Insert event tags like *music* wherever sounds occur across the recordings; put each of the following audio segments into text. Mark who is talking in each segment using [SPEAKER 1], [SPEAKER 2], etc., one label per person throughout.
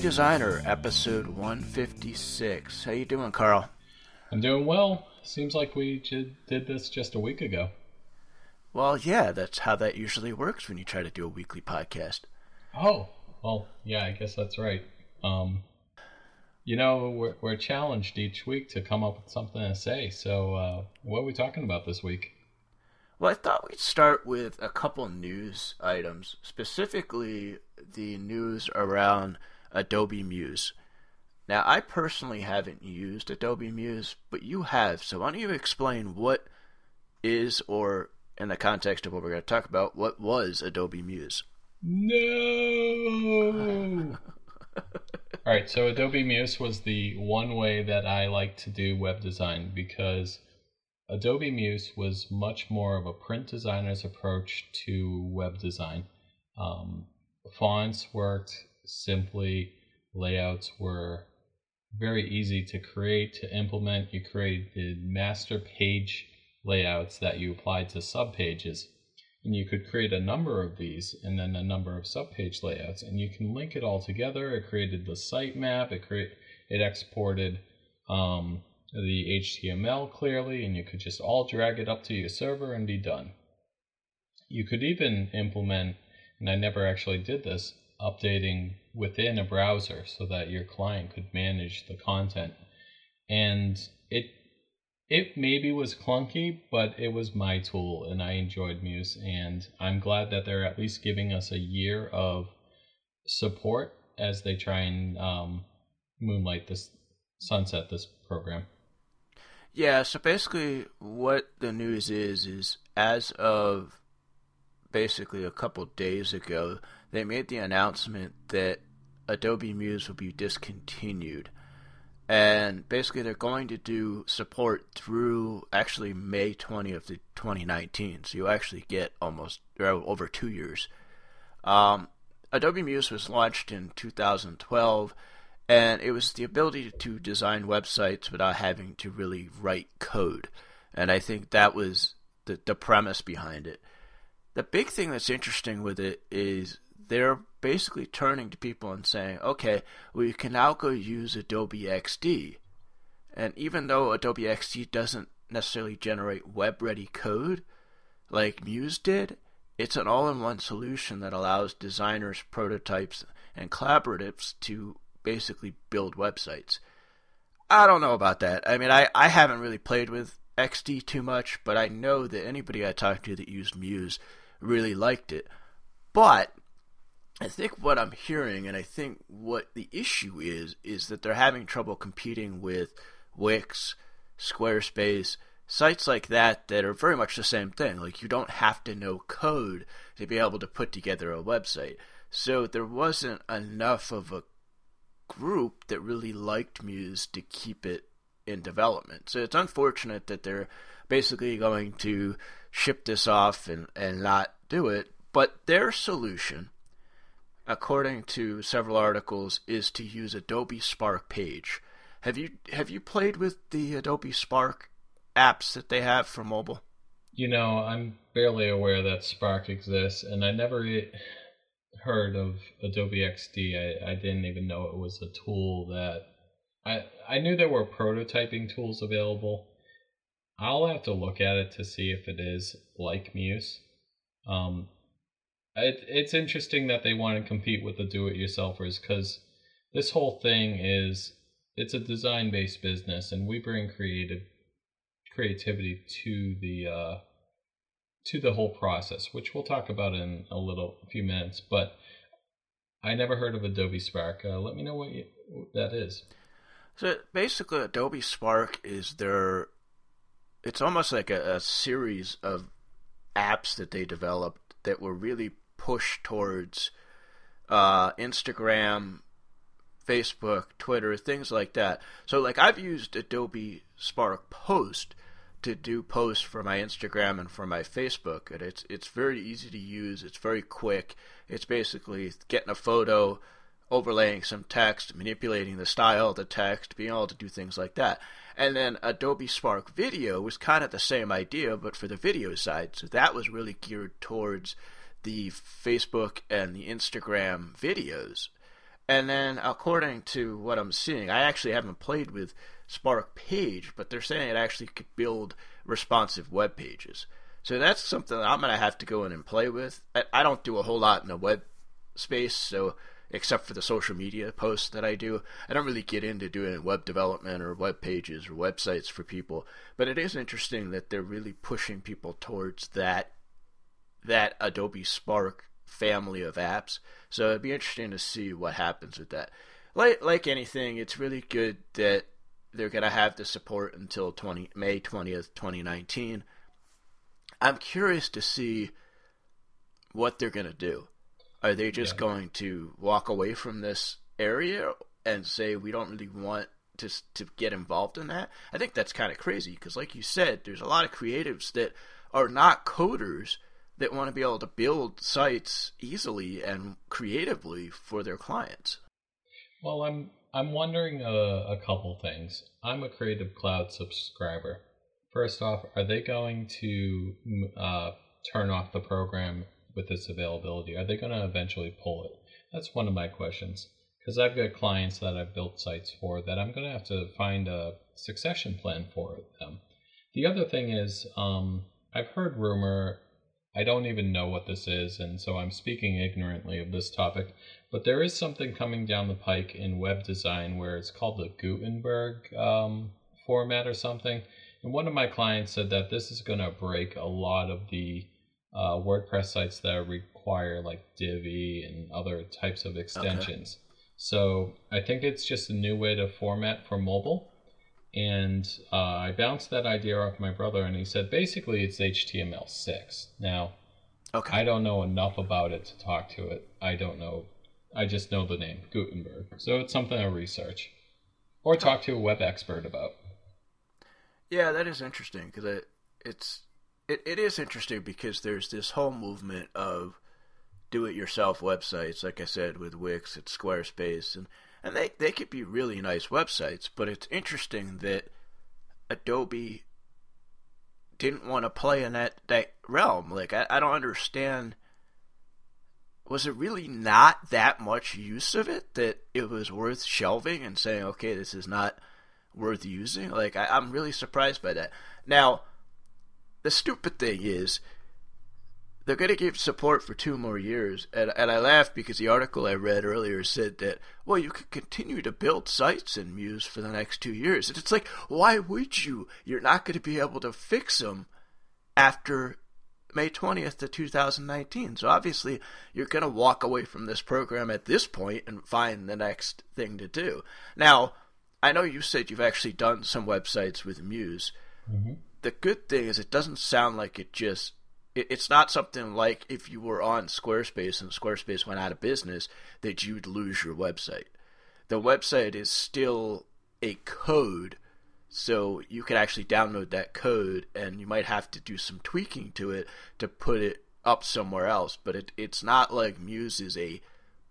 [SPEAKER 1] Designer, episode 156. How you doing, Carl?
[SPEAKER 2] I'm doing well. Seems like we did this just a week ago.
[SPEAKER 1] Well, yeah, that's how that usually works when you try to do a weekly podcast.
[SPEAKER 2] Oh, well, yeah, I guess that's right. Um, you know, we're, we're challenged each week to come up with something to say. So, uh, what are we talking about this week?
[SPEAKER 1] Well, I thought we'd start with a couple news items, specifically the news around Adobe Muse. Now, I personally haven't used Adobe Muse, but you have, so why don't you explain what is, or in the context of what we're going to talk about, what was Adobe Muse?
[SPEAKER 2] No! *laughs* All right, so Adobe Muse was the one way that I like to do web design because Adobe Muse was much more of a print designer's approach to web design. Um, fonts worked simply, layouts were very easy to create, to implement. You created master page layouts that you applied to subpages. And you could create a number of these and then a number of subpage layouts. And you can link it all together. It created the sitemap, it create it exported um, the HTML clearly, and you could just all drag it up to your server and be done. You could even implement, and I never actually did this, updating within a browser so that your client could manage the content. And it it maybe was clunky, but it was my tool and I enjoyed Muse and I'm glad that they're at least giving us a year of support as they try and um, moonlight this sunset this program.
[SPEAKER 1] Yeah, so basically what the news is is as of basically a couple days ago, they made the announcement that Adobe Muse will be discontinued. And basically, they're going to do support through actually May 20th of 2019. So you actually get almost over two years. Um, Adobe Muse was launched in 2012 and it was the ability to design websites without having to really write code. And I think that was the, the premise behind it. The big thing that's interesting with it is they're basically turning to people and saying, okay, well, can now go use Adobe XD. And even though Adobe XD doesn't necessarily generate web ready code like Muse did, it's an all in one solution that allows designers, prototypes, and collaboratives to basically build websites. I don't know about that. I mean, I, I haven't really played with XD too much, but I know that anybody I talked to that used Muse really liked it. But I think what I'm hearing, and I think what the issue is, is that they're having trouble competing with Wix, Squarespace, sites like that that are very much the same thing. Like you don't have to know code to be able to put together a website. So there wasn't enough of a group that really liked Muse to keep it in development. So it's unfortunate that they're basically going to ship this off and, and not do it. But their solution, according to several articles, is to use Adobe Spark Page. Have you have you played with the Adobe Spark apps that they have for mobile?
[SPEAKER 2] You know, I'm barely aware that Spark exists, and I never heard of Adobe XD. I, I didn't even know it was a tool that I I knew there were prototyping tools available. I'll have to look at it to see if it is like Muse. Um, it, it's interesting that they want to compete with the do-it-yourselfers because this whole thing is it's a design-based business, and we bring creative creativity to the uh, to the whole process, which we'll talk about in a little a few minutes. But I never heard of Adobe Spark. Uh, let me know what, you, what that is.
[SPEAKER 1] So basically, Adobe Spark is their. It's almost like a, a series of apps that they developed that were really pushed towards uh, Instagram, Facebook, Twitter, things like that. So, like, I've used Adobe Spark Post to do posts for my Instagram and for my Facebook, and it's it's very easy to use. It's very quick. It's basically getting a photo, overlaying some text, manipulating the style of the text, being able to do things like that. And then Adobe Spark Video was kind of the same idea, but for the video side. So that was really geared towards the Facebook and the Instagram videos. And then, according to what I'm seeing, I actually haven't played with Spark Page, but they're saying it actually could build responsive web pages. So that's something that I'm going to have to go in and play with. I, I don't do a whole lot in the web space, so except for the social media posts that I do, I don't really get into doing web development or web pages or websites for people. But it is interesting that they're really pushing people towards that that Adobe Spark family of apps. So it'd be interesting to see what happens with that. Like like anything, it's really good that they're going to have the support until 20 May 20th, 2019. I'm curious to see what they're going to do. Are they just yeah. going to walk away from this area and say we don't really want to to get involved in that? I think that's kind of crazy because, like you said, there's a lot of creatives that are not coders that want to be able to build sites easily and creatively for their clients.
[SPEAKER 2] Well, I'm I'm wondering a, a couple things. I'm a Creative Cloud subscriber. First off, are they going to uh, turn off the program with its availability? Are they going to eventually pull it? That's one of my questions. Because I've got clients that I've built sites for that I'm going to have to find a succession plan for them. The other thing is, um, I've heard rumor, I don't even know what this is, and so I'm speaking ignorantly of this topic, but there is something coming down the pike in web design where it's called the Gutenberg um, format or something and one of my clients said that this is going to break a lot of the uh, WordPress sites that require like Divi and other types of extensions. Okay. So I think it's just a new way to format for mobile. And uh, I bounced that idea off my brother, and he said basically it's HTML6. Now, okay. I don't know enough about it to talk to it. I don't know. I just know the name Gutenberg. So it's something I research or talk to a web expert about.
[SPEAKER 1] Yeah, that is interesting because it, it's it, it is interesting because there's this whole movement of do-it-yourself websites, like I said with Wix and Squarespace, and and they they could be really nice websites, but it's interesting that Adobe didn't want to play in that that realm. Like I, I don't understand. Was it really not that much use of it that it was worth shelving and saying, okay, this is not worth using. Like I, I'm really surprised by that. Now, the stupid thing is they're going to give support for two more years. And, and I laugh because the article I read earlier said that, well, you could continue to build sites in Muse for the next two years. And it's like, why would you? You're not going to be able to fix them after May 20th to 2019. So obviously, you're going to walk away from this program at this point and find the next thing to do. Now, I know you said you've actually done some websites with Muse. Mm-hmm. The good thing is it doesn't sound like it just. It, it's not something like if you were on Squarespace and Squarespace went out of business that you'd lose your website. The website is still a code, so you can actually download that code, and you might have to do some tweaking to it to put it up somewhere else. But it, it's not like Muse is a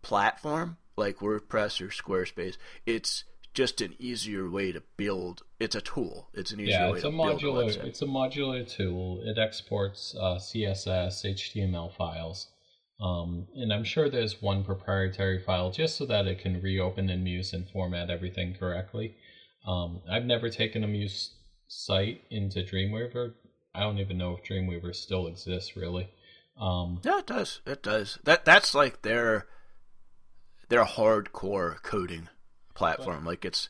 [SPEAKER 1] platform like WordPress or Squarespace. It's just an easier way to build. It's a tool. It's an easier yeah,
[SPEAKER 2] way
[SPEAKER 1] to
[SPEAKER 2] modular,
[SPEAKER 1] build a
[SPEAKER 2] website. It's a modular tool. It exports uh, CSS, HTML files. Um, and I'm sure there's one proprietary file just so that it can reopen in Muse and format everything correctly. Um, I've never taken a Muse site into Dreamweaver. I don't even know if Dreamweaver still exists really. Um,
[SPEAKER 1] yeah, it does. It does. That that's like their their hardcore coding platform. But like it's.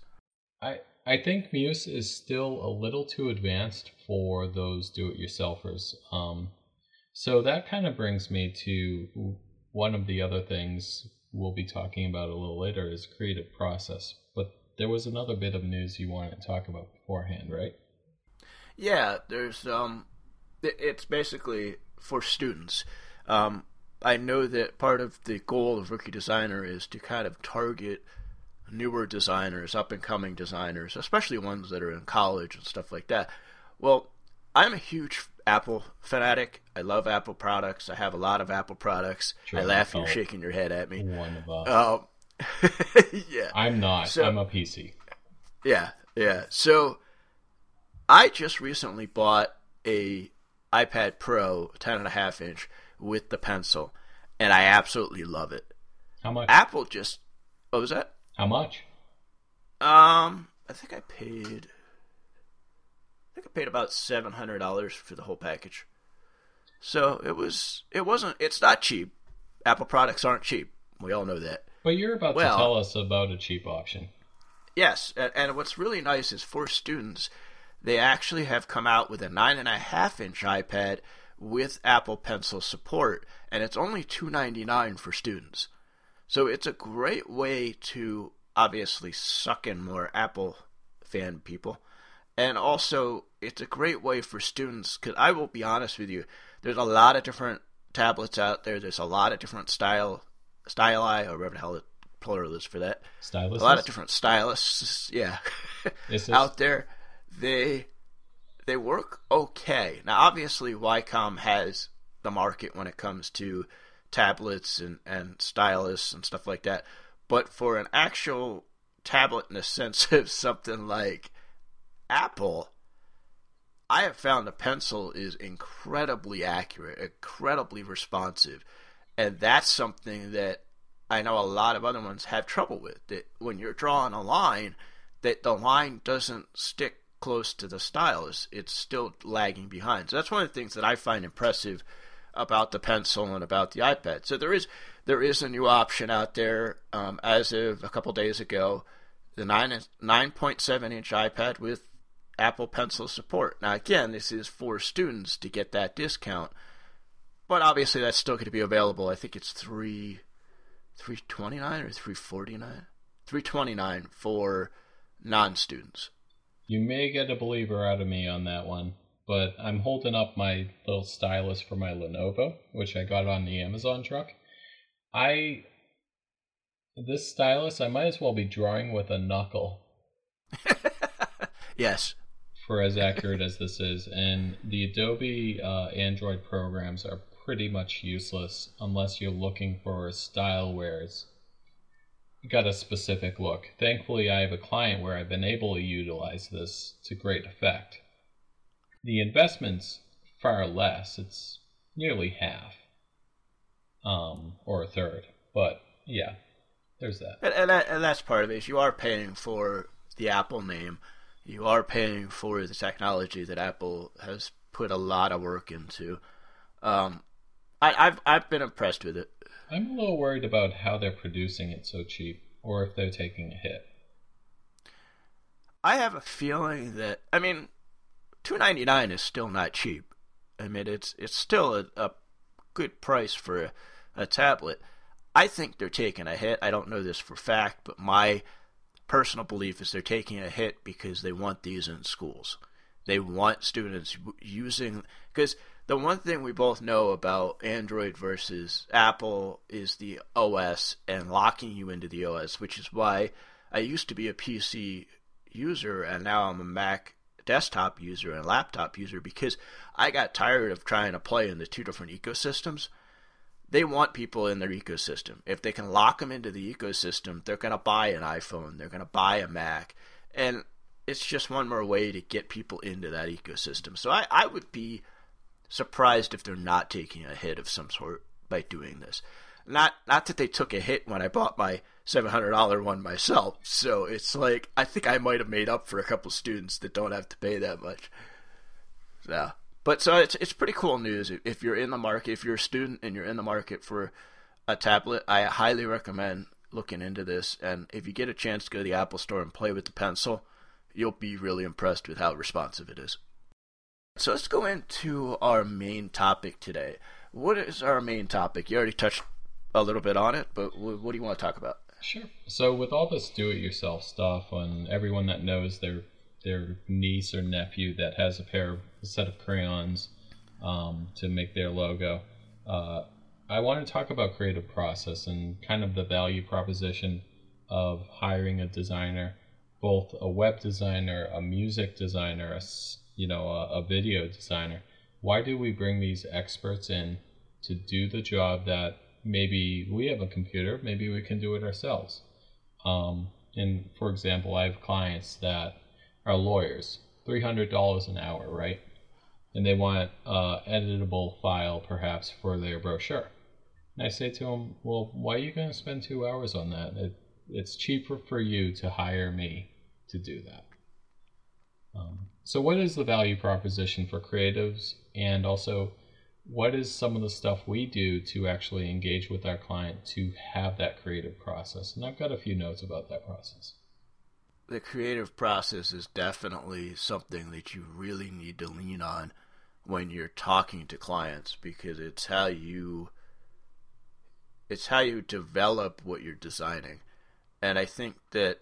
[SPEAKER 2] I I think Muse is still a little too advanced for those do-it-yourselfers. Um, so that kind of brings me to one of the other things we'll be talking about a little later is creative process. But there was another bit of news you wanted to talk about beforehand, right?
[SPEAKER 1] Yeah, there's um, it's basically for students. Um, I know that part of the goal of Rookie Designer is to kind of target newer designers, up and coming designers, especially ones that are in college and stuff like that. Well, I'm a huge Apple fanatic. I love Apple products. I have a lot of Apple products. Sure, I laugh. You're shaking your head at me.
[SPEAKER 2] One of us.
[SPEAKER 1] Um, *laughs* yeah.
[SPEAKER 2] I'm not. So, I'm a PC.
[SPEAKER 1] Yeah, yeah. So I just recently bought a iPad Pro 10 and a half inch with the pencil, and I absolutely love it.
[SPEAKER 2] How much?
[SPEAKER 1] Apple just What was that?
[SPEAKER 2] How much?
[SPEAKER 1] Um, I think I paid. I think I paid about seven hundred dollars for the whole package. So it was. It wasn't. It's not cheap. Apple products aren't cheap. We all know that.
[SPEAKER 2] But you're about well, to tell us about a cheap option.
[SPEAKER 1] Yes, and, and what's really nice is for students, they actually have come out with a nine and a half inch iPad with Apple Pencil support, and it's only two ninety nine for students. So it's a great way to obviously suck in more Apple fan people, and also it's a great way for students. Because I will be honest with you, there's a lot of different tablets out there. There's a lot of different style, styli, or whatever the hell the plural is for that.
[SPEAKER 2] Stylus.
[SPEAKER 1] A lot of different stylists, *laughs* yeah, *laughs* out there. They they work okay. Now, obviously, Wacom has the market when it comes to tablets and, and stylus and stuff like that. But for an actual tablet in the *laughs* sense of something like Apple, I have found the pencil is incredibly accurate, incredibly responsive. And that's something that I know a lot of other ones have trouble with. That when you're drawing a line, that the line doesn't stick close to the stylus. It's still lagging behind. So that's one of the things that I find impressive about the pencil and about the iPad. So there is there is a new option out there um, as of a couple days ago, the nine nine point seven inch iPad with Apple Pencil support. Now again, this is for students to get that discount, but obviously that's still going to be available. I think it's three three twenty nine or three forty nine, three twenty nine for non students.
[SPEAKER 2] You may get a believer out of me on that one but I'm holding up my little stylus for my Lenovo, which I got on the Amazon truck. I this stylus, I might as well be drawing with a knuckle. *laughs*
[SPEAKER 1] yes.
[SPEAKER 2] For as accurate as this is, and the Adobe uh, Android programs are pretty much useless unless you're looking for style where it's got a specific look. Thankfully, I have a client where I've been able to utilize this to great effect the investment's far less. It's nearly half, um, or a third. But yeah, there's that.
[SPEAKER 1] And, and, that, and that's part of it. Is you are paying for the Apple name. You are paying for the technology that Apple has put a lot of work into. Um, I, I've I've been impressed with it.
[SPEAKER 2] I'm a little worried about how they're producing it so cheap, or if they're taking a hit.
[SPEAKER 1] I have a feeling that I mean two ninety nine is still not cheap. I mean, it's it's still a, a good price for a, a tablet. I think they're taking a hit. I don't know this for fact, but my personal belief is they're taking a hit because they want these in schools. They want students using because the one thing we both know about Android versus Apple is the OS and locking you into the OS, which is why I used to be a PC user and now I'm a Mac desktop user and laptop user because I got tired of trying to play in the two different ecosystems. They want people in their ecosystem. If they can lock them into the ecosystem, they're going to buy an iPhone, they're going to buy a Mac. And it's just one more way to get people into that ecosystem. So I, I would be surprised if they're not taking a hit of some sort by doing this. Not not that they took a hit when I bought my seven hundred dollar one myself. So it's like I think I might have made up for a couple students that don't have to pay that much. Yeah, but so it's it's pretty cool news if you're in the market. If you're a student and you're in the market for a tablet, I highly recommend looking into this. And if you get a chance to go to the Apple Store and play with the pencil, you'll be really impressed with how responsive it is. So let's go into our main topic today. What is our main topic? You already touched a little bit on it, but what do you want to talk about?
[SPEAKER 2] Sure. So with all this do-it-yourself stuff, and everyone that knows their their niece or nephew that has a pair of a set of crayons um, to make their logo, uh, I want to talk about creative process and kind of the value proposition of hiring a designer, both a web designer, a music designer, a you know a, a video designer. Why do we bring these experts in to do the job that maybe we have a computer, maybe we can do it ourselves. Um, and for example, I have clients that are lawyers, three hundred dollars an hour, right? And they want an editable file, perhaps, for their brochure. And I say to them, "Well, why are you going to spend two hours on that? It, it's cheaper for you to hire me to do that. Um, so, what is the value proposition for creatives, and also what is some of the stuff we do to actually engage with our client to have that creative process? And I've got a few notes about that process.
[SPEAKER 1] The creative process is definitely something that you really need to lean on when you're talking to clients because it's how you it's how you develop what you're designing. And I think that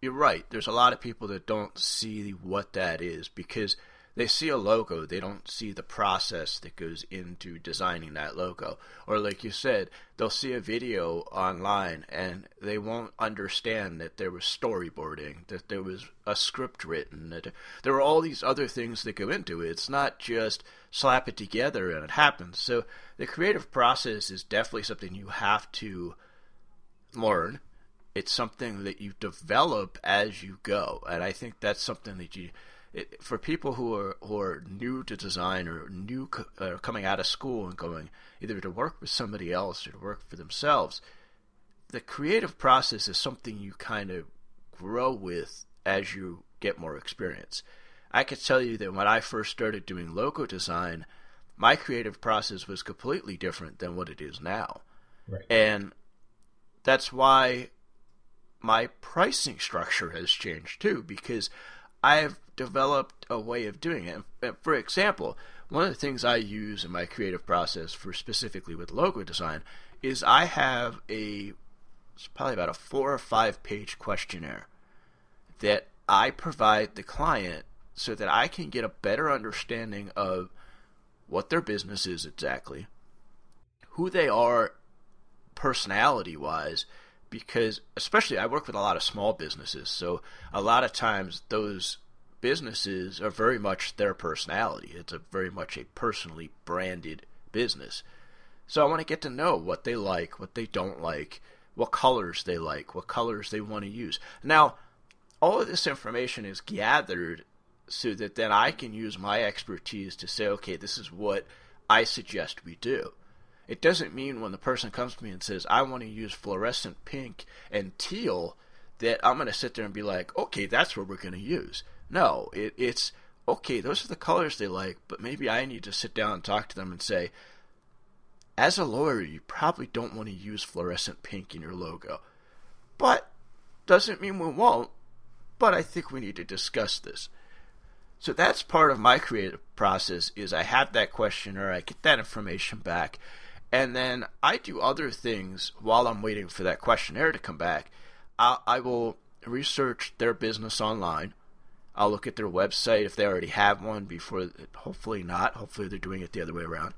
[SPEAKER 1] you're right. There's a lot of people that don't see what that is because they see a logo, they don't see the process that goes into designing that logo. Or, like you said, they'll see a video online and they won't understand that there was storyboarding, that there was a script written, that there were all these other things that go into it. It's not just slap it together and it happens. So, the creative process is definitely something you have to learn. It's something that you develop as you go. And I think that's something that you it, for people who are who are new to design or new uh, coming out of school and going either to work with somebody else or to work for themselves, the creative process is something you kind of grow with as you get more experience. I could tell you that when I first started doing logo design, my creative process was completely different than what it is now.
[SPEAKER 2] Right.
[SPEAKER 1] And that's why my pricing structure has changed too, because I've developed a way of doing it. For example, one of the things I use in my creative process for specifically with logo design is I have a it's probably about a four or five page questionnaire that I provide the client so that I can get a better understanding of what their business is exactly, who they are personality wise, because especially I work with a lot of small businesses, so a lot of times those businesses are very much their personality. It's a very much a personally branded business. So I want to get to know what they like, what they don't like, what colors they like, what colors they want to use. Now, all of this information is gathered so that then I can use my expertise to say, okay, this is what I suggest we do. It doesn't mean when the person comes to me and says, I want to use fluorescent pink and teal, that I'm going to sit there and be like, okay, that's what we're going to use. No, it, it's okay, those are the colors they like, but maybe I need to sit down and talk to them and say, as a lawyer, you probably don't want to use fluorescent pink in your logo. But doesn't mean we won't, but I think we need to discuss this. So that's part of my creative process is I have that questionnaire, I get that information back, and then I do other things while I'm waiting for that questionnaire to come back. I, I will research their business online. I'll look at their website if they already have one before. Hopefully not. Hopefully they're doing it the other way around.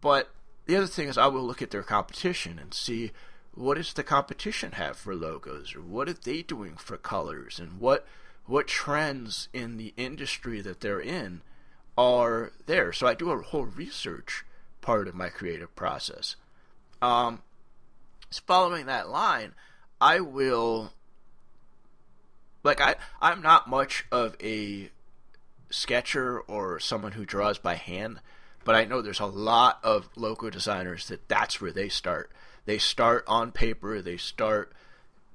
[SPEAKER 1] But the other thing is I will look at their competition and see what does the competition have for logos or what are they doing for colors and what what trends in the industry that they're in are there. So I do a whole research part of my creative process. Um, following that line, I will like I I'm not much of a sketcher or someone who draws by hand, but I know there's a lot of logo designers that that's where they start. They start on paper, they start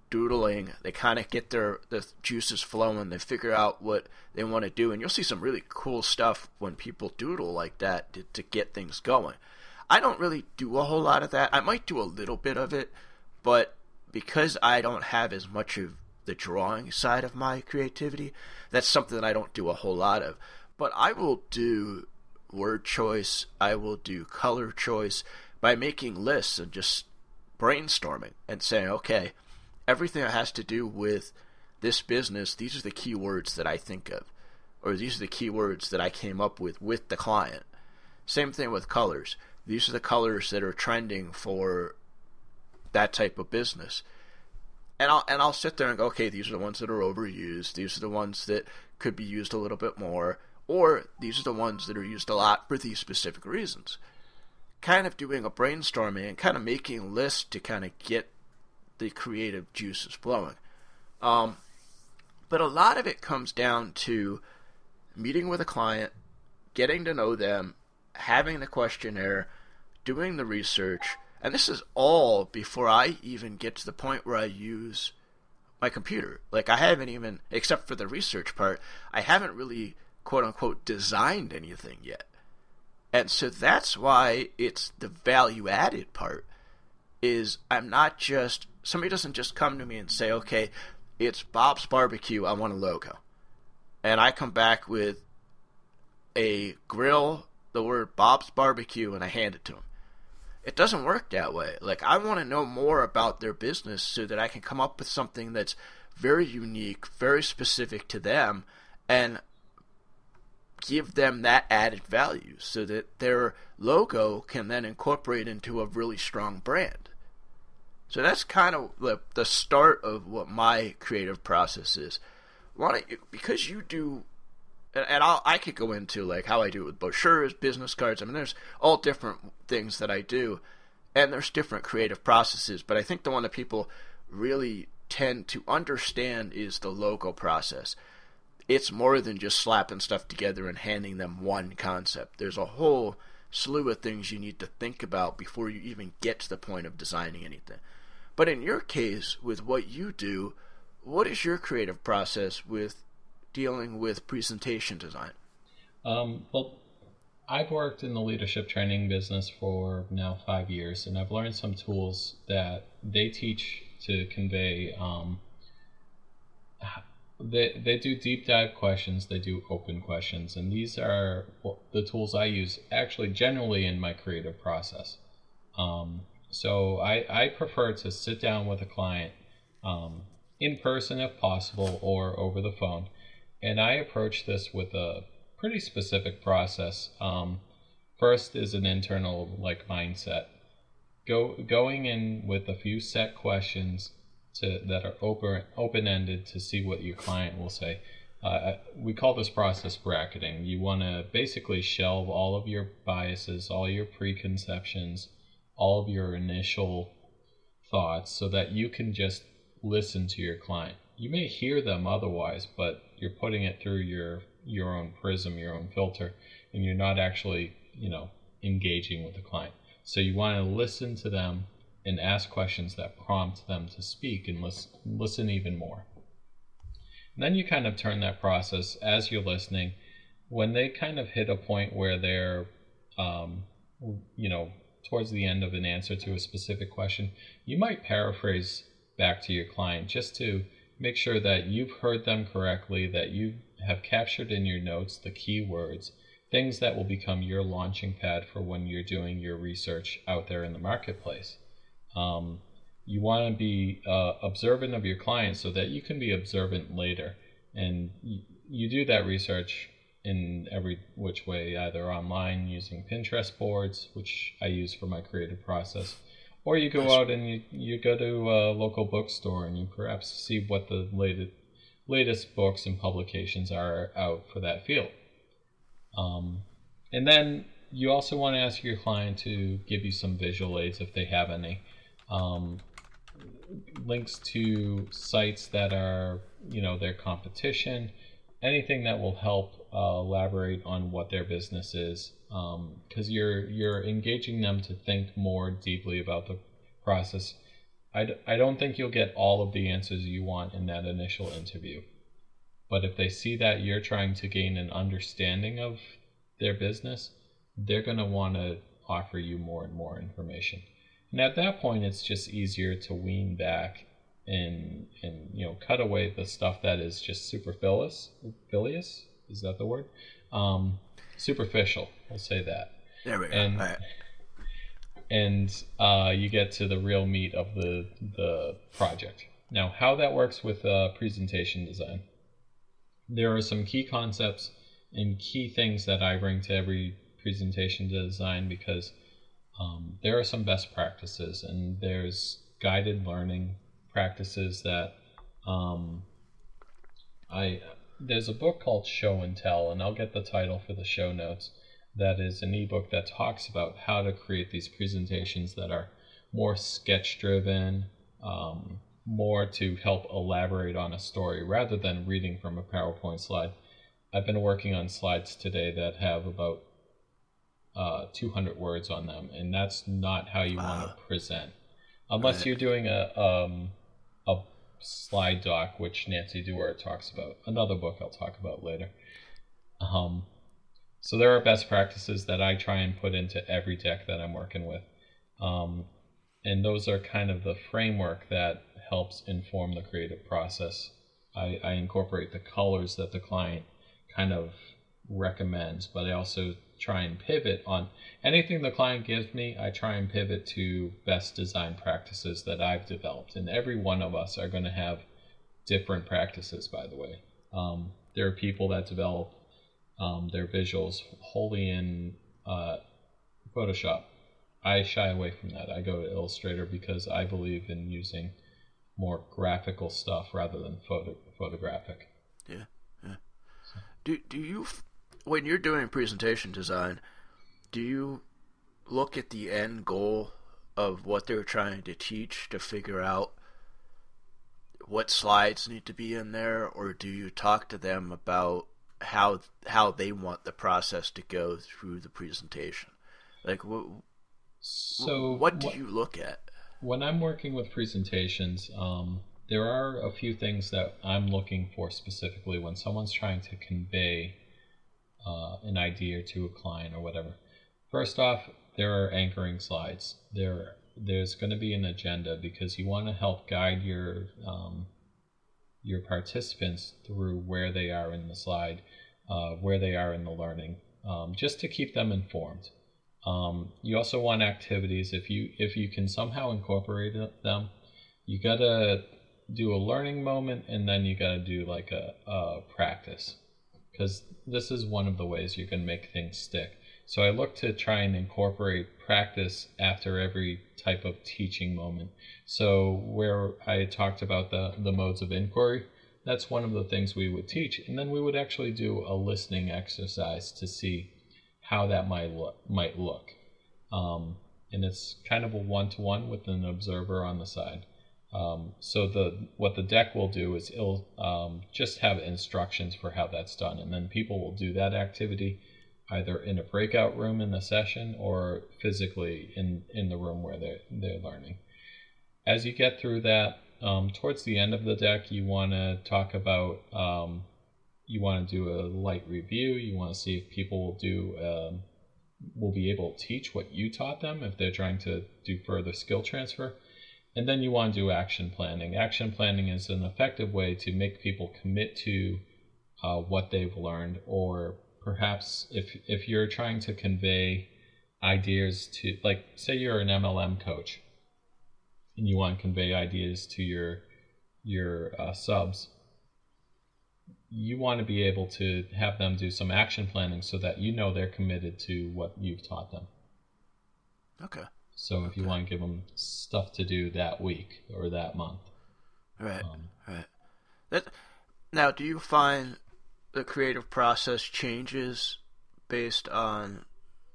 [SPEAKER 1] doodling, they kind of get their the juices flowing, they figure out what they want to do and you'll see some really cool stuff when people doodle like that to, to get things going. I don't really do a whole lot of that. I might do a little bit of it, but because I don't have as much of the drawing side of my creativity, that's something that I don't do a whole lot of. But I will do word choice, I will do color choice by making lists and just brainstorming and saying, okay, everything that has to do with this business, these are the keywords that I think of, or these are the keywords that I came up with with the client. Same thing with colors. These are the colors that are trending for that type of business and I'll and I'll sit there and go, okay, these are the ones that are overused. These are the ones that could be used a little bit more, or these are the ones that are used a lot for these specific reasons. Kind of doing a brainstorming and kind of making lists to kind of get the creative juices flowing. Um, but a lot of it comes down to meeting with a client, getting to know them, having the questionnaire, doing the research, And this is all before I even get to the point where I use my computer. Like I haven't even, except for the research part, I haven't really quote unquote designed anything yet. And so that's why it's the value added part is I'm not just somebody doesn't just come to me and say, "Okay, it's Bob's Barbecue, I want a logo." And I come back with a grill, the word Bob's Barbecue and I hand it to them. It doesn't work that way. Like I want to know more about their business so that I can come up with something that's very unique, very specific to them and give them that added value so that their logo can then incorporate into a really strong brand. So that's kind of the, the start of what my creative process is. Why because you do, and, and I could go into like how I do it with brochures, business cards. I mean, there's all different things that I do, and there's different creative processes. But I think the one that people really tend to understand is the logo process. It's more than just slapping stuff together and handing them one concept. There's a whole slew of things you need to think about before you even get to the point of designing anything. But in your case, with what you do, what is your creative process with dealing with presentation design?
[SPEAKER 2] Um, well, I've worked in the leadership training business for now five years, and I've learned some tools that they teach to convey. Um, they they do deep dive questions, they do open questions, and these are the tools I use actually generally in my creative process. Um, so I, I prefer to sit down with a client um, in person if possible or over the phone. And I approach this with a pretty specific process. Um, first is an internal like mindset. Go going in with a few set questions to that are open open ended to see what your client will say. Uh, we call this process bracketing. You want to basically shelve all of your biases, all your preconceptions, all of your initial thoughts so that you can just listen to your client. You may hear them otherwise, but you're putting it through your your own prism, your own filter, and you're not actually, you know, engaging with the client. So you want to listen to them and ask questions that prompt them to speak and listen, listen even more. And then you kind of turn that process as you're listening. When they kind of hit a point where they're, um, you know, towards the end of an answer to a specific question, you might paraphrase back to your client just to make sure that you've heard them correctly, that you have captured in your notes the key words, things that will become your launching pad for when you're doing your research out there in the marketplace. Um, you want to be uh, observant of your client so that you can be observant later. And you, you do that research in every which way, either online using Pinterest boards, which I use for my creative process, or you go nice. out and you, you go to a local bookstore and you perhaps see what the latest latest books and publications are out for that field. Um, and then you also want to ask your client to give you some visual aids if they have any. Um, links to sites that are, you know, their competition, anything that will help uh, elaborate on what their business is because um, you're you're engaging them to think more deeply about the process. I d- I don't think you'll get all of the answers you want in that initial interview. But if they see that you're trying to gain an understanding of their business, they're going to want to offer you more and more information. And at that point, it's just easier to wean back and and you know cut away the stuff that is just superfluous, is that the word? Um, superficial. We'll say that.
[SPEAKER 1] There we go.
[SPEAKER 2] And, right. and uh, you get to the real meat of the the project. Now, how that works with uh, presentation design. There are some key concepts and key things that I bring to every presentation design because um, there are some best practices and there's guided learning practices that um, I there's a book called Show and Tell, and I'll get the title for the show notes. That is an ebook that talks about how to create these presentations that are more sketch driven, um, more to help elaborate on a story rather than reading from a PowerPoint slide. I've been working on slides today that have about uh, 200 words on them, and that's not how you want to present, unless right. you're doing a um, a slide doc, which Nancy Duarte talks about. Another book I'll talk about later. Um, so there are best practices that I try and put into every deck that I'm working with. Um, and those are kind of the framework that helps inform the creative process. I, I incorporate the colors that the client kind of recommends, but I also try and pivot on anything the client gives me. I try and pivot to best design practices that I've developed, and every one of us are going to have different practices. By the way, um, there are people that develop um, their visuals wholly in uh, Photoshop. I shy away from that. I go to Illustrator because I believe in using more graphical stuff rather than photo photographic.
[SPEAKER 1] Yeah, yeah. So. Do do you when you're doing presentation design, do you look at the end goal of what they're trying to teach to figure out what slides need to be in there, or do you talk to them about how how they want the process to go through the presentation? Like, what, so what do you look at?
[SPEAKER 2] When I'm working with presentations, um, there are a few things that I'm looking for specifically when someone's trying to convey uh, an idea to a client or whatever. First off, there are anchoring slides. There, there's going to be an agenda because you want to help guide your um, your participants through where they are in the slide, uh, where they are in the learning, um, just to keep them informed. Um, you also want activities. If you if you can somehow incorporate them, you gotta do a learning moment and then you gotta do like a, a practice because this is one of the ways you can make things stick. So I look to try and incorporate practice after every type of teaching moment. So where I talked about the, the modes of inquiry, that's one of the things we would teach. And then we would actually do a listening exercise to see how that might look. Might look. Um, and it's kind of a one-to-one with an observer on the side. Um, so the what the deck will do is it'll um, just have instructions for how that's done, and then people will do that activity either in a breakout room in the session or physically in, in the room where they're, they're learning. As you get through that, um, towards the end of the deck, you want to talk about, um, you want to do a light review. You want to see if people will do, um, will be able to teach what you taught them if they're trying to do further skill transfer. And then you want to do action planning. Action planning is an effective way to make people commit to uh, what they've learned or perhaps if if you're trying to convey ideas to like say you're an MLM coach and you want to convey ideas to your your uh, subs you want to be able to have them do some action planning so that you know they're committed to what you've taught them
[SPEAKER 1] okay
[SPEAKER 2] so if you want to give them stuff to do that week or that month
[SPEAKER 1] right um, right that now do you find the creative process changes based on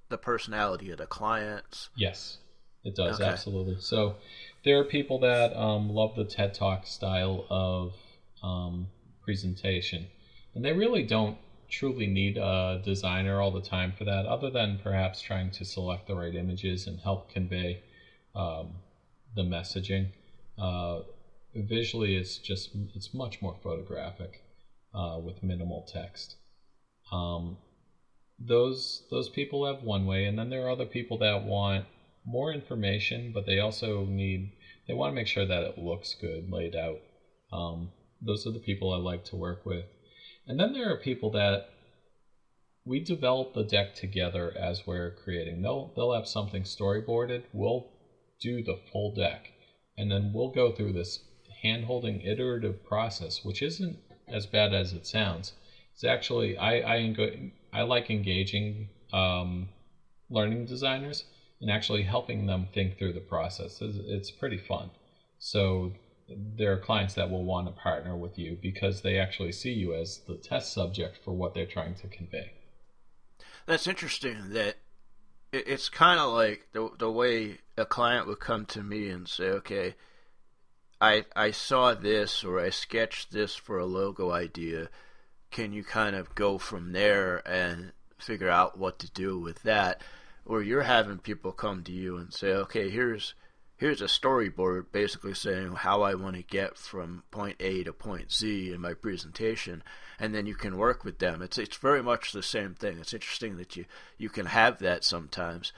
[SPEAKER 1] the personality of the clients.
[SPEAKER 2] Yes, it does okay. absolutely. So there are people that um, love the TED Talk style of um, presentation, and they really don't truly need a designer all the time for that, other than perhaps trying to select the right images and help convey um, the messaging. Uh, visually, it's just it's much more photographic uh, with minimal text. Um, those those people have one way, and then there are other people that want more information, but they also need they want to make sure that it looks good laid out. Um, those are the people I like to work with, and then there are people that we develop the deck together as we're creating. They'll they'll have something storyboarded. We'll do the full deck, and then we'll go through this hand-holding iterative process, which isn't as bad as it sounds. It's actually I I, I like engaging um, learning designers and actually helping them think through the process. It's, it's pretty fun. So there are clients that will want to partner with you because they actually see you as the test subject for what they're trying to convey.
[SPEAKER 1] That's interesting. That it's kind of like the the way a client would come to me and say, "Okay, I I saw this or I sketched this for a logo idea. Can you kind of go from there and figure out what to do with that? or you're having people come to you and say, okay, here's here's a storyboard basically saying how I want to get from point A to point Z in my presentation, and then you can work with them. It's it's very much the same thing. It's interesting that you you can have that sometimes.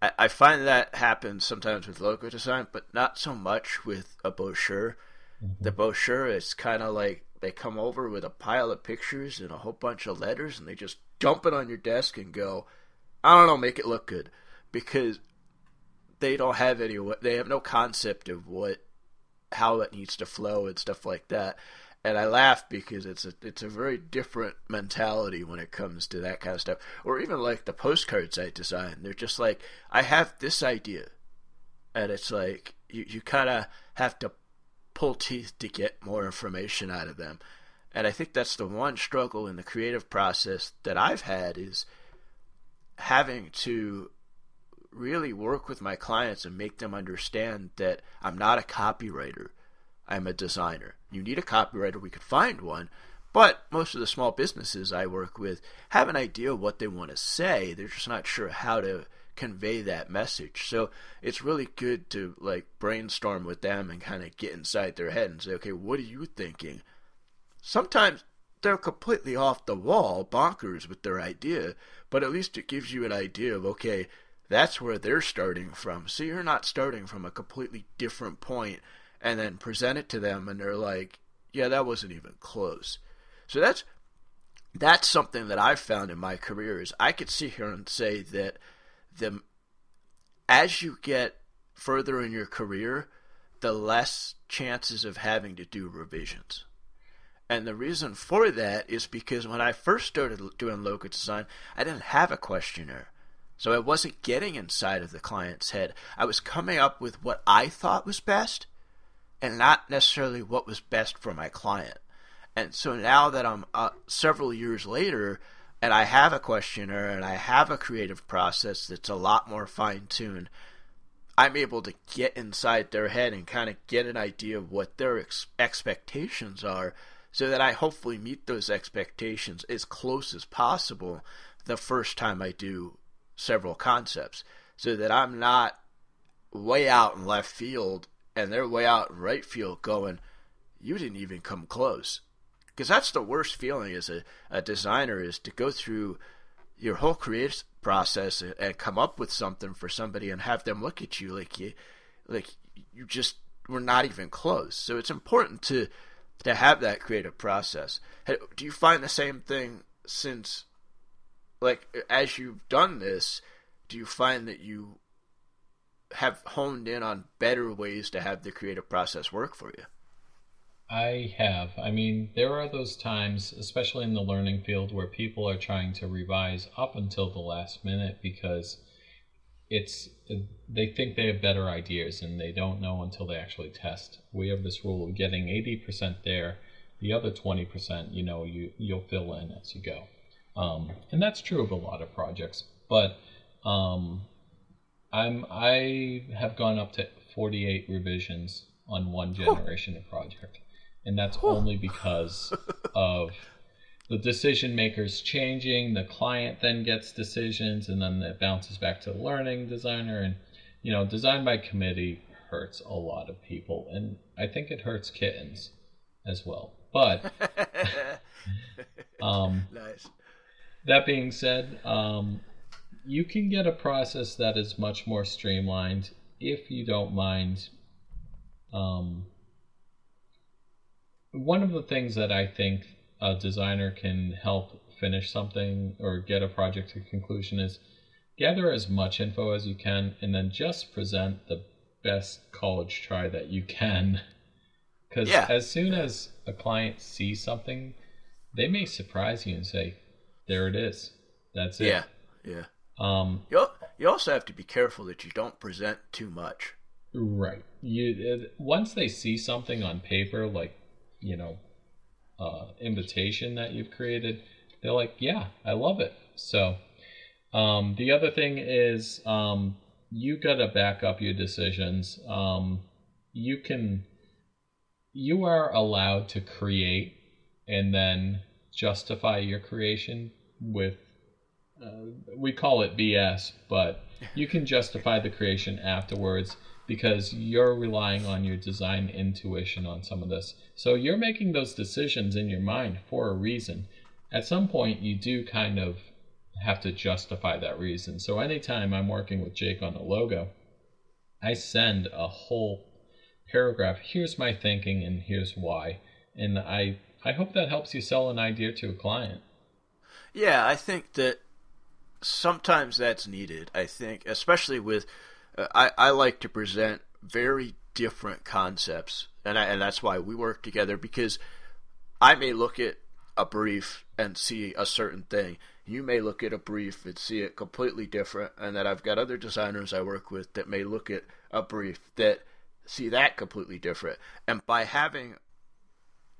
[SPEAKER 1] I, I find that happens sometimes with logo design, but not so much with a brochure. Mm-hmm. The brochure is kind of like they come over with a pile of pictures and a whole bunch of letters, and they just dump it on your desk and go, I don't know, make it look good, because they don't have any they have no concept of what how it needs to flow and stuff like that. And I laugh because it's a it's a very different mentality when it comes to that kind of stuff. Or even like the postcards I design they're just like I have this idea. And it's like you you kind of have to pull teeth to get more information out of them. And I think that's the one struggle in the creative process that I've had is having to really work with my clients and make them understand that I'm not a copywriter. I'm a designer. You need a copywriter, we could find one, but most of the small businesses I work with have an idea what they want to say. They're just not sure how to convey that message. So it's really good to like brainstorm with them and kind of get inside their head and say, okay, what are you thinking? Sometimes they're completely off the wall, bonkers with their idea, but at least it gives you an idea of, okay, that's where they're starting from. So you're not starting from a completely different point and then present it to them and they're like, yeah, that wasn't even close. So that's that's something that I've found in my career is I could sit here and say that the as you get further in your career, the less chances of having to do revisions. And the reason for that is because when I first started doing logo design, I didn't have a questionnaire. So I wasn't getting inside of the client's head. I was coming up with what I thought was best and not necessarily what was best for my client. And so now that I'm uh, several years later and I have a questionnaire and I have a creative process that's a lot more fine tuned, I'm able to get inside their head and kind of get an idea of what their ex- expectations are so that I hopefully meet those expectations as close as possible the first time I do several concepts so that I'm not way out in left field and they're way out in right field going, you didn't even come close. Because that's the worst feeling as a, a designer is to go through your whole creative process and, come up with something for somebody and have them look at you like you like you just were not even close. So it's important to to have that creative process. Do you find the same thing since like as you've done this, do you find that you have honed in on better ways to have the creative process work for you?
[SPEAKER 2] I have. I mean, there are those times, especially in the learning field, where people are trying to revise up until the last minute because it's they think they have better ideas and they don't know until they actually test. We have this rule of getting 80% there, the other 20%, you know, you you'll fill in as you go. Um, and that's true of a lot of projects. But um, I'm I have gone up to 48 revisions on one generation of project, and that's only because of the decision makers changing. The client then gets decisions, and then it bounces back to the learning designer. And you know, design by committee hurts a lot of people, and I think it hurts kittens as well. But *laughs* *laughs* um, nice. That being said, um, you can get a process that is much more streamlined if you don't mind. Um, one of the things that I think a designer can help finish something or get a project to conclusion is gather as much info as you can and then just present the best college try that you can. Because yeah. as soon as a client sees something, they may surprise you and say, there it is. That's it.
[SPEAKER 1] Yeah, yeah. Um, you you also have to be careful that you don't present too much.
[SPEAKER 2] Right. You once they see something on paper, like you know, uh, invitation that you've created, they're like, "Yeah, I love it." So, um, the other thing is, um, you got to back up your decisions. Um, you can, you are allowed to create and then justify your creation with uh, we call it BS, but *laughs* you can justify the creation afterwards because you're relying on your design intuition on some of this. So you're making those decisions in your mind for a reason. At some point, you do kind of have to justify that reason. So anytime I'm working with Jake on a logo, I send a whole paragraph. Here's my thinking, and here's why. And I I hope that helps you sell an idea to a client.
[SPEAKER 1] Yeah, I think that sometimes that's needed. I think, especially with, uh, I, I like to present very different concepts, and I, and that's why we work together because I may look at a brief and see a certain thing. You may look at a brief and see it completely different, and that I've got other designers I work with that may look at a brief that see that completely different. And by having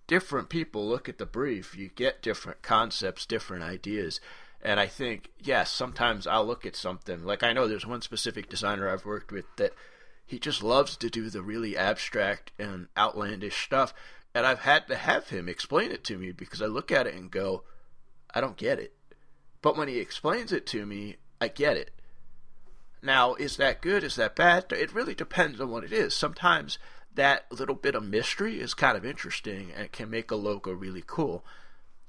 [SPEAKER 1] different people look at the brief, you get different concepts, different ideas. And I think, yes, sometimes I'll look at something. Like I know there's one specific designer I've worked with that he just loves to do the really abstract and outlandish stuff. And I've had to have him explain it to me because I look at it and go, I don't get it. But when he explains it to me, I get it. Now, is that good? Is that bad? It really depends on what it is. Sometimes that little bit of mystery is kind of interesting and can make a logo really cool.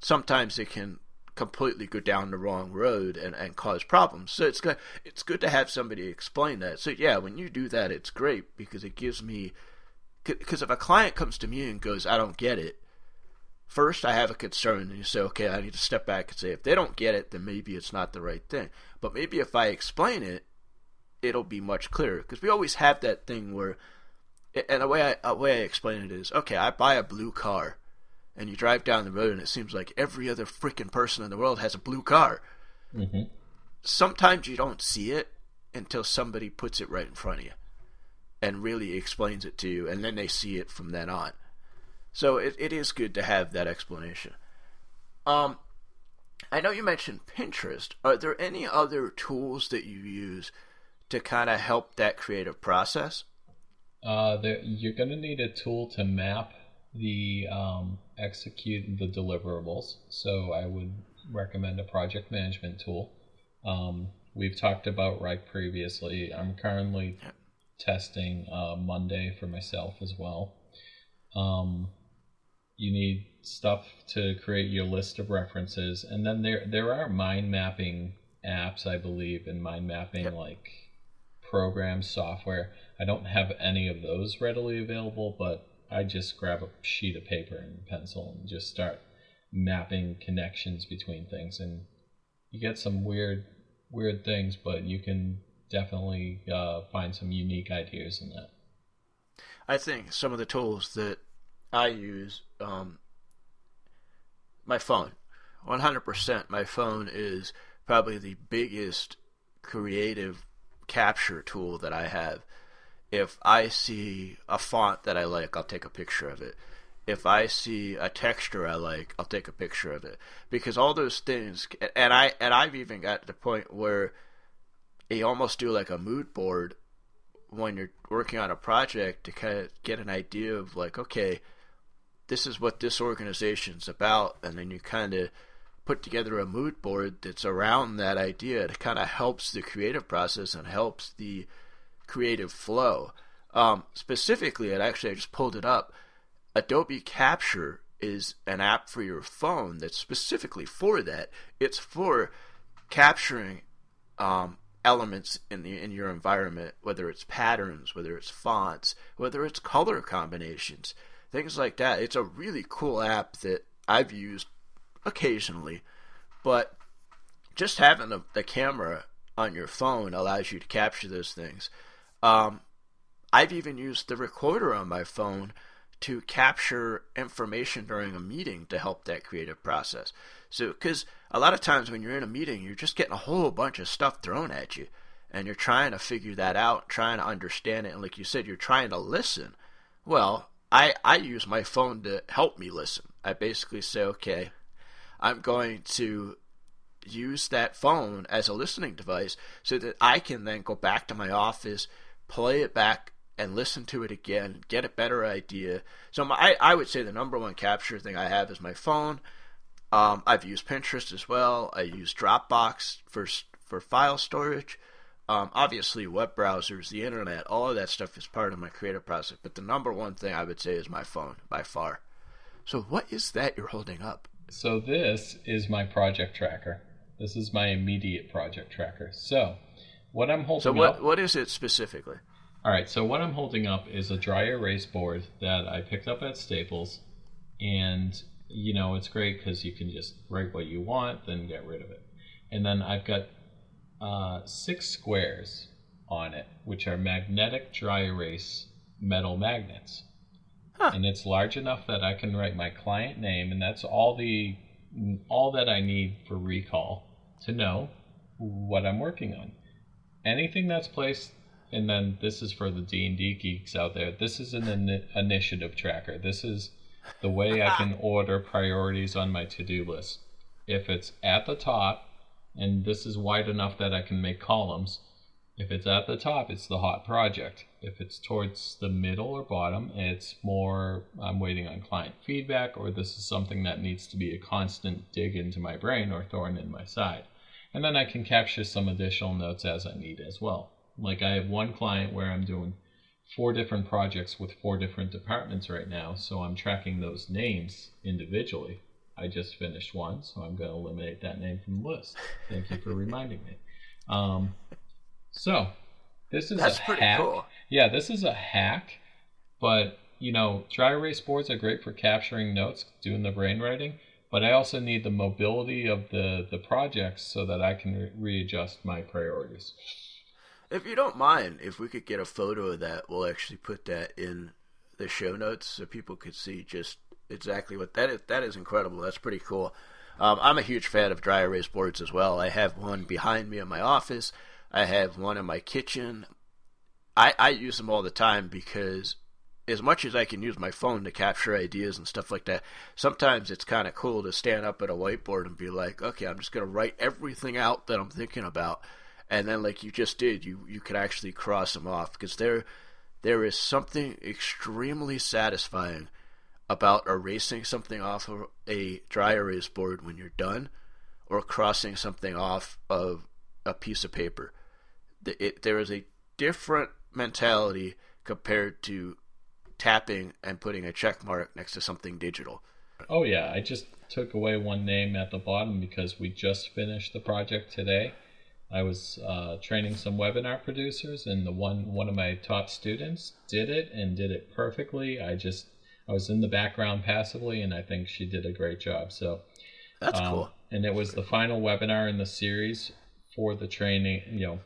[SPEAKER 1] Sometimes it can completely go down the wrong road and, and cause problems. So it's good it's good to have somebody explain that. So yeah, when you do that, it's great because it gives me because if a client comes to me and goes, "I don't get it," first I have a concern, and you say, "Okay, I need to step back and say if they don't get it, then maybe it's not the right thing." But maybe if I explain it, it'll be much clearer because we always have that thing where, and the way I the way I explain it is, okay, I buy a blue car and you drive down the road and it seems like every other freaking person in the world has a blue car. Mm-hmm. Sometimes you don't see it until somebody puts it right in front of you and really explains it to you, and then they see it from then on. So it, it is good to have that explanation. Um, I know you mentioned Pinterest. Are there any other tools that you use to kind of help that creative process?
[SPEAKER 2] Uh, there, you're going to need a tool to map the um, execute the deliverables. So I would recommend a project management tool. Um, we've talked about Wrike previously. I'm currently testing uh, Monday for myself as well. Um, you need stuff to create your list of references, and then there there are mind mapping apps, I believe, and mind mapping yep. like programs, software. I don't have any of those readily available, but I just grab a sheet of paper and pencil and just start mapping connections between things, and you get some weird, weird things, but you can definitely uh, find some unique ideas in that.
[SPEAKER 1] I think some of the tools that I use, um, my phone, 100%. My phone is probably the biggest creative capture tool that I have. If I see a font that I like, I'll take a picture of it. If I see a texture I like, I'll take a picture of it. Because all those things, and I and I've even got to the point where you almost do like a mood board when you're working on a project to kind of get an idea of like, okay, this is what this organization's about, and then you kind of put together a mood board that's around that idea. It kind of helps the creative process and helps the creative flow. Um, specifically, it actually I just pulled it up. Adobe Capture is an app for your phone that's specifically for that. It's for capturing um, elements in the in your environment, whether it's patterns, whether it's fonts, whether it's color combinations, things like that. It's a really cool app that I've used occasionally, but just having the, the camera on your phone allows you to capture those things. Um, I've even used the recorder on my phone to capture information during a meeting to help that creative process. So, because a lot of times when you're in a meeting, you're just getting a whole bunch of stuff thrown at you, and you're trying to figure that out, trying to understand it, and like you said, you're trying to listen. Well, I I use my phone to help me listen. I basically say, okay, I'm going to use that phone as a listening device so that I can then go back to my office play it back and listen to it again, get a better idea. So my, I, I would say the number one capture thing I have is my phone. Um, I've used Pinterest as well. I use Dropbox for for file storage. Um, obviously, web browsers, the internet, all of that stuff is part of my creative process. But the number one thing I would say is my phone by far. So, what is that you're holding up?
[SPEAKER 2] So, this is my project tracker. This is my immediate project tracker. So, what I'm holding
[SPEAKER 1] so what,
[SPEAKER 2] up.
[SPEAKER 1] what is it specifically?
[SPEAKER 2] All right, so what I'm holding up is a dry erase board that I picked up at Staples, and you know it's great because you can just write what you want, then get rid of it. And then I've got uh, six squares on it, which are magnetic dry erase metal magnets. Huh. And it's large enough that I can write my client name, and that's all the all that I need for recall to know what I'm working on. Anything that's placed, and then this is for the D and D geeks out there. This is an in- initiative tracker. This is the way I can *laughs* order priorities on my to-do list. If it's at the top, and this is wide enough that I can make columns. If it's at the top, it's the hot project. If it's towards the middle or bottom, it's more I'm waiting on client feedback, or this is something that needs to be a constant dig into my brain or thorn in my side. And then I can capture some additional notes as I need as well. Like I have one client where I'm doing four different projects with four different departments right now, so I'm tracking those names individually. I just finished one, so I'm going to eliminate that name from the list. Thank you for reminding me. Um, so this is
[SPEAKER 1] That's
[SPEAKER 2] a
[SPEAKER 1] pretty
[SPEAKER 2] hack.
[SPEAKER 1] cool.
[SPEAKER 2] Yeah, this is a hack, but you know, dry erase boards are great for capturing notes, doing the brainwriting. But I also need the mobility of the the projects so that I can re- readjust my priorities.
[SPEAKER 1] If you don't mind, if we could get a photo of that, we'll actually put that in the show notes so people could see just exactly what that is. That is incredible. That's pretty cool. Um, I'm a huge fan of dry erase boards as well. I have one behind me in my office. I have one in my kitchen. I, I use them all the time because as much as I can use my phone to capture ideas and stuff like that, sometimes it's kind of cool to stand up at a whiteboard and be like, okay, I'm just going to write everything out that I'm thinking about. And then, like you just did, you, you could actually cross them off because there, there is something extremely satisfying about erasing something off of a dry erase board when you're done or crossing something off of a piece of paper. It, there is a different mentality compared to tapping and putting a check mark next to something digital.
[SPEAKER 2] Oh, yeah. I just took away one name at the bottom because we just finished the project today. I was uh, training some webinar producers, and the one one of my top students did it and did it perfectly. I just I was in the background passively, and I think she did a great job. So
[SPEAKER 1] that's um, cool.
[SPEAKER 2] And it was the final webinar in the series for the training. You know,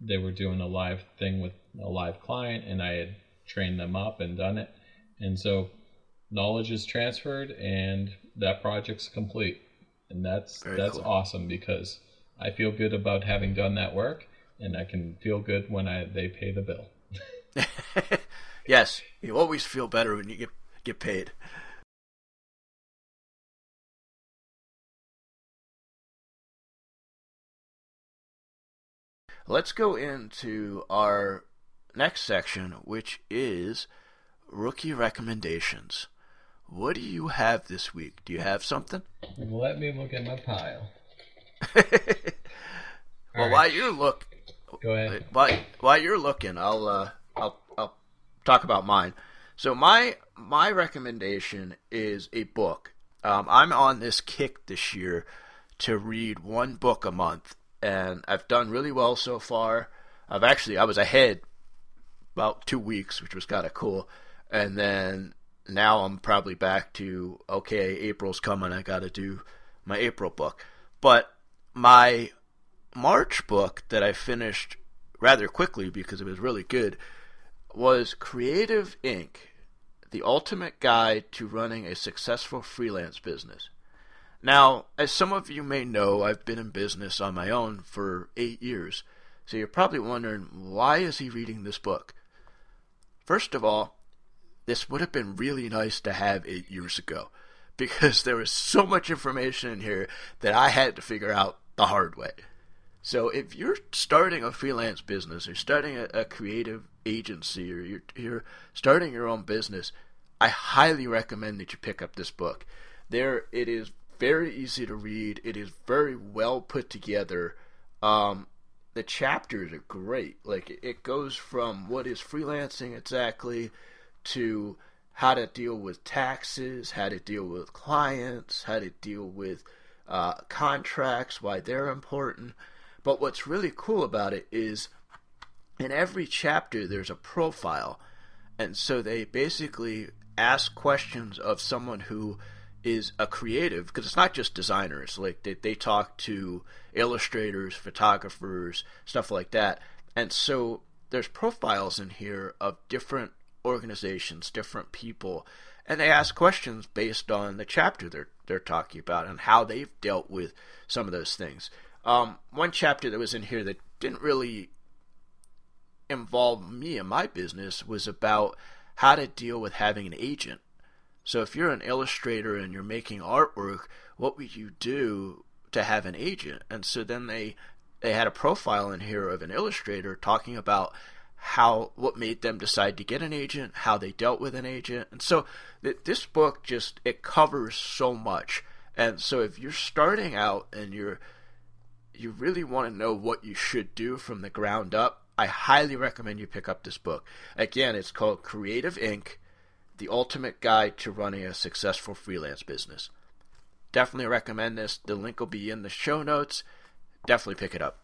[SPEAKER 2] they were doing a live thing with a live client, and I had trained them up and done it. And so knowledge is transferred, and that project's complete. And that's Very that's cool. awesome because I feel good about having done that work, and I can feel good when I they pay the bill. *laughs*
[SPEAKER 1] yes, you always feel better when you get get paid. Let's go into our next section, which is rookie recommendations. What do you have this week? Do you have something?
[SPEAKER 2] Let me look at my pile. *laughs*
[SPEAKER 1] well, right. while you're look,
[SPEAKER 2] go ahead.
[SPEAKER 1] While, while you're looking, I'll uh, I'll I'll talk about mine. So my my recommendation is a book. Um, I'm on this kick this year to read one book a month, and I've done really well so far. I've actually I was ahead about two weeks, which was kind of cool, and then now I'm probably back to okay, April's coming. I got to do my April book, but my March book that I finished rather quickly because it was really good was Creative Inc the ultimate guide to running a successful freelance business. Now, as some of you may know, I've been in business on my own for eight years, so you're probably wondering why is he reading this book? First of all, this would have been really nice to have eight years ago, *laughs* because there was so much information in here that I had to figure out the hard way. So if you're starting a freelance business or starting a, a creative agency or you're, you're starting your own business, I highly recommend that you pick up this book. There, it is very easy to read. It is very well put together. Um, the chapters are great. Like it goes from what is freelancing exactly to how to deal with taxes, how to deal with clients, how to deal with uh, contracts, why they're important. But what's really cool about it is in every chapter there's a profile. And so they basically ask questions of someone who is a creative because it's not just designers like they, they talk to illustrators photographers stuff like that. And so there's profiles in here of different organizations different people and they ask questions based on the chapter they're they're talking about and how they've dealt with some of those things. Um, one chapter that was in here that didn't really involve me and my business was about how to deal with having an agent so if you're an illustrator and you're making artwork, what would you do to have an agent? And so then they they had a profile in here of an illustrator talking about how what made them decide to get an agent, how they dealt with an agent. And so th- this book just it covers so much. And so if you're starting out and you're you really want to know what you should do from the ground up, I highly recommend you pick up this book. Again, it's called Creative Inc the ultimate guide to running a successful freelance business. Definitely recommend this. The link will be in the show notes. Definitely pick it up.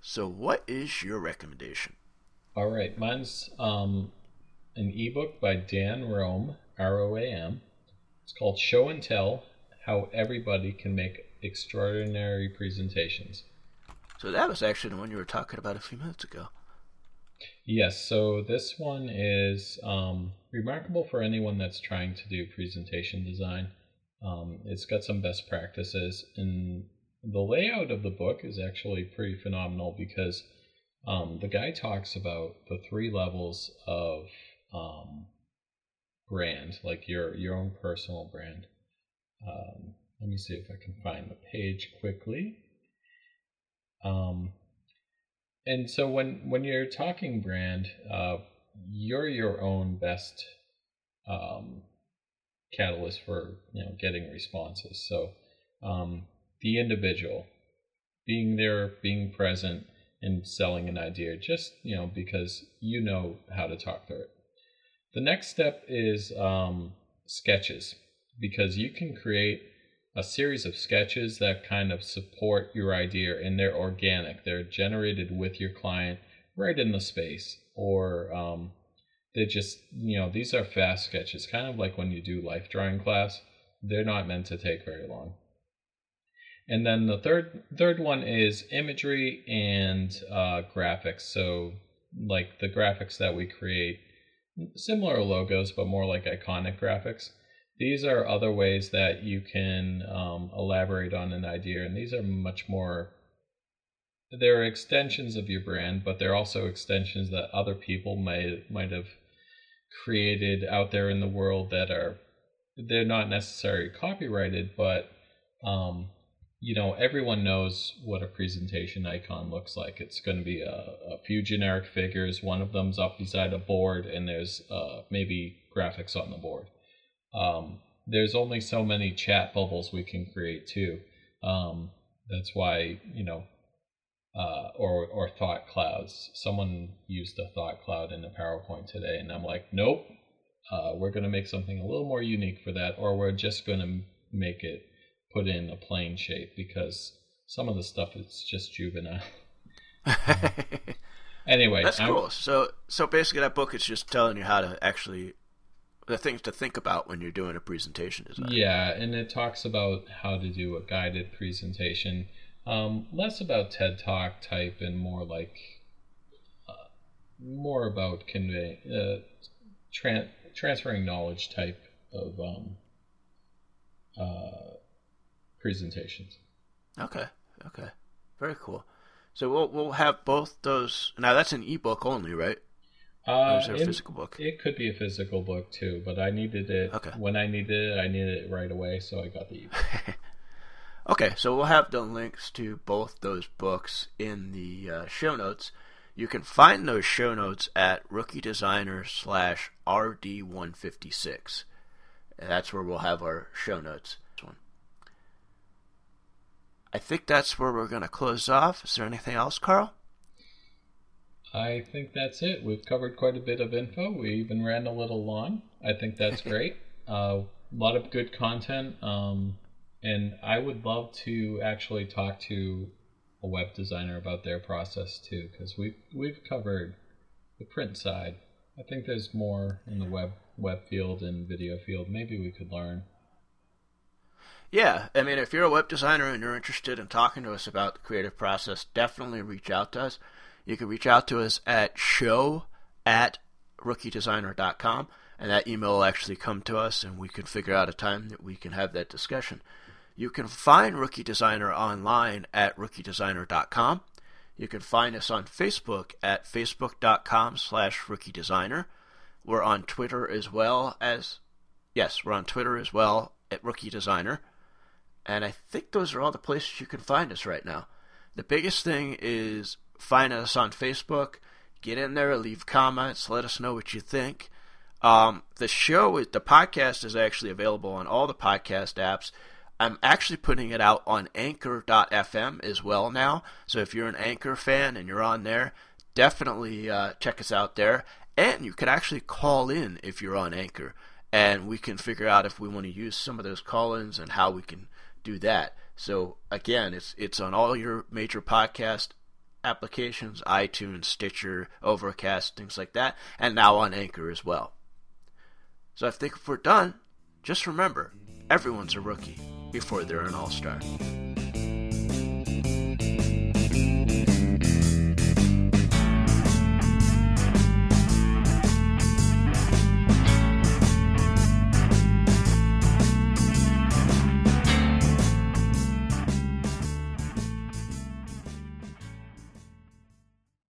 [SPEAKER 1] So, what is your recommendation?
[SPEAKER 2] All right, mine's um, an ebook by Dan Roam, R O A M. It's called Show and Tell How Everybody Can Make Extraordinary Presentations.
[SPEAKER 1] So, that was actually the one you were talking about a few minutes ago.
[SPEAKER 2] Yes, so this one is um, remarkable for anyone that's trying to do presentation design. Um, it's got some best practices, and the layout of the book is actually pretty phenomenal because um, the guy talks about the three levels of um, brand, like your your own personal brand. Um, let me see if I can find the page quickly. Um, and so when when you're talking brand, uh, you're your own best um, catalyst for you know getting responses. So um, the individual being there, being present, and selling an idea, just you know because you know how to talk through it. The next step is um, sketches because you can create a series of sketches that kind of support your idea and they're organic. They're generated with your client right in the space. Or um, they just, you know, these are fast sketches, kind of like when you do life drawing class. They're not meant to take very long. And then the third third one is imagery and uh, graphics. So like the graphics that we create, similar logos, but more like iconic graphics these are other ways that you can um, elaborate on an idea, and these are much more. They're extensions of your brand, but they're also extensions that other people might might have created out there in the world that are they're not necessarily copyrighted, but um, you know everyone knows what a presentation icon looks like. It's going to be a, a few generic figures. One of them's up beside a board, and there's uh, maybe graphics on the board um, there's only so many chat bubbles we can create too. Um, that's why you know, uh, or or thought clouds. Someone used a thought cloud in a PowerPoint today, and I'm like, nope. Uh, we're going to make something a little more unique for that, or we're just going to make it put in a plane shape because some of the stuff is just juvenile. *laughs* anyway,
[SPEAKER 1] that's I'm, cool. So so basically, that book is just telling you how to actually the things to think about when you're doing a presentation design.
[SPEAKER 2] Yeah, and it talks about how to do a guided presentation. Um, less about TED Talk type and more like uh, more about convey uh, tran- transferring knowledge type of um, uh, presentations.
[SPEAKER 1] Okay. Okay. Very cool. So we'll we'll have both those. Now that's an ebook only, right?
[SPEAKER 2] Uh, or a physical book? It could be a physical book too, but I needed it
[SPEAKER 1] okay.
[SPEAKER 2] when I needed it. I needed it right away, so I got the ebook. *laughs*
[SPEAKER 1] okay, so we'll have the links to both those books in the uh, show notes. You can find those show notes at Rookie Designer slash RD156. That's where we'll have our show notes. I think that's where we're going to close off. Is there anything else, Carl?
[SPEAKER 2] I think that's it. We've covered quite a bit of info. We even ran a little long. I think that's *laughs* great. Uh, a lot of good content. Um, and I would love to actually talk to a web designer about their process too, because we've we've covered the print side. I think there's more in the web web field and video field. Maybe we could learn.
[SPEAKER 1] Yeah, I mean, if you're a web designer and you're interested in talking to us about the creative process, definitely reach out to us. You can reach out to us at show at rookiedesigner.com, and that email will actually come to us, and we can figure out a time that we can have that discussion. You can find Rookie Designer online at rookiedesigner.com. You can find us on Facebook at facebook.com slash rookiedesigner. We're on Twitter as well as, yes, we're on Twitter as well at Rookie Designer. And I think those are all the places you can find us right now. The biggest thing is find us on Facebook. Get in there, leave comments, let us know what you think. Um, the show, the podcast is actually available on all the podcast apps. I'm actually putting it out on Anchor.fm as well now. So if you're an Anchor fan and you're on there, definitely uh, check us out there. And you can actually call in if you're on Anchor, and we can figure out if we want to use some of those call-ins and how we can do that. So again, it's it's on all your major podcast applications, iTunes, Stitcher, Overcast, things like that, and now on Anchor as well. So I think if we're done, just remember, everyone's a rookie before they're an all star.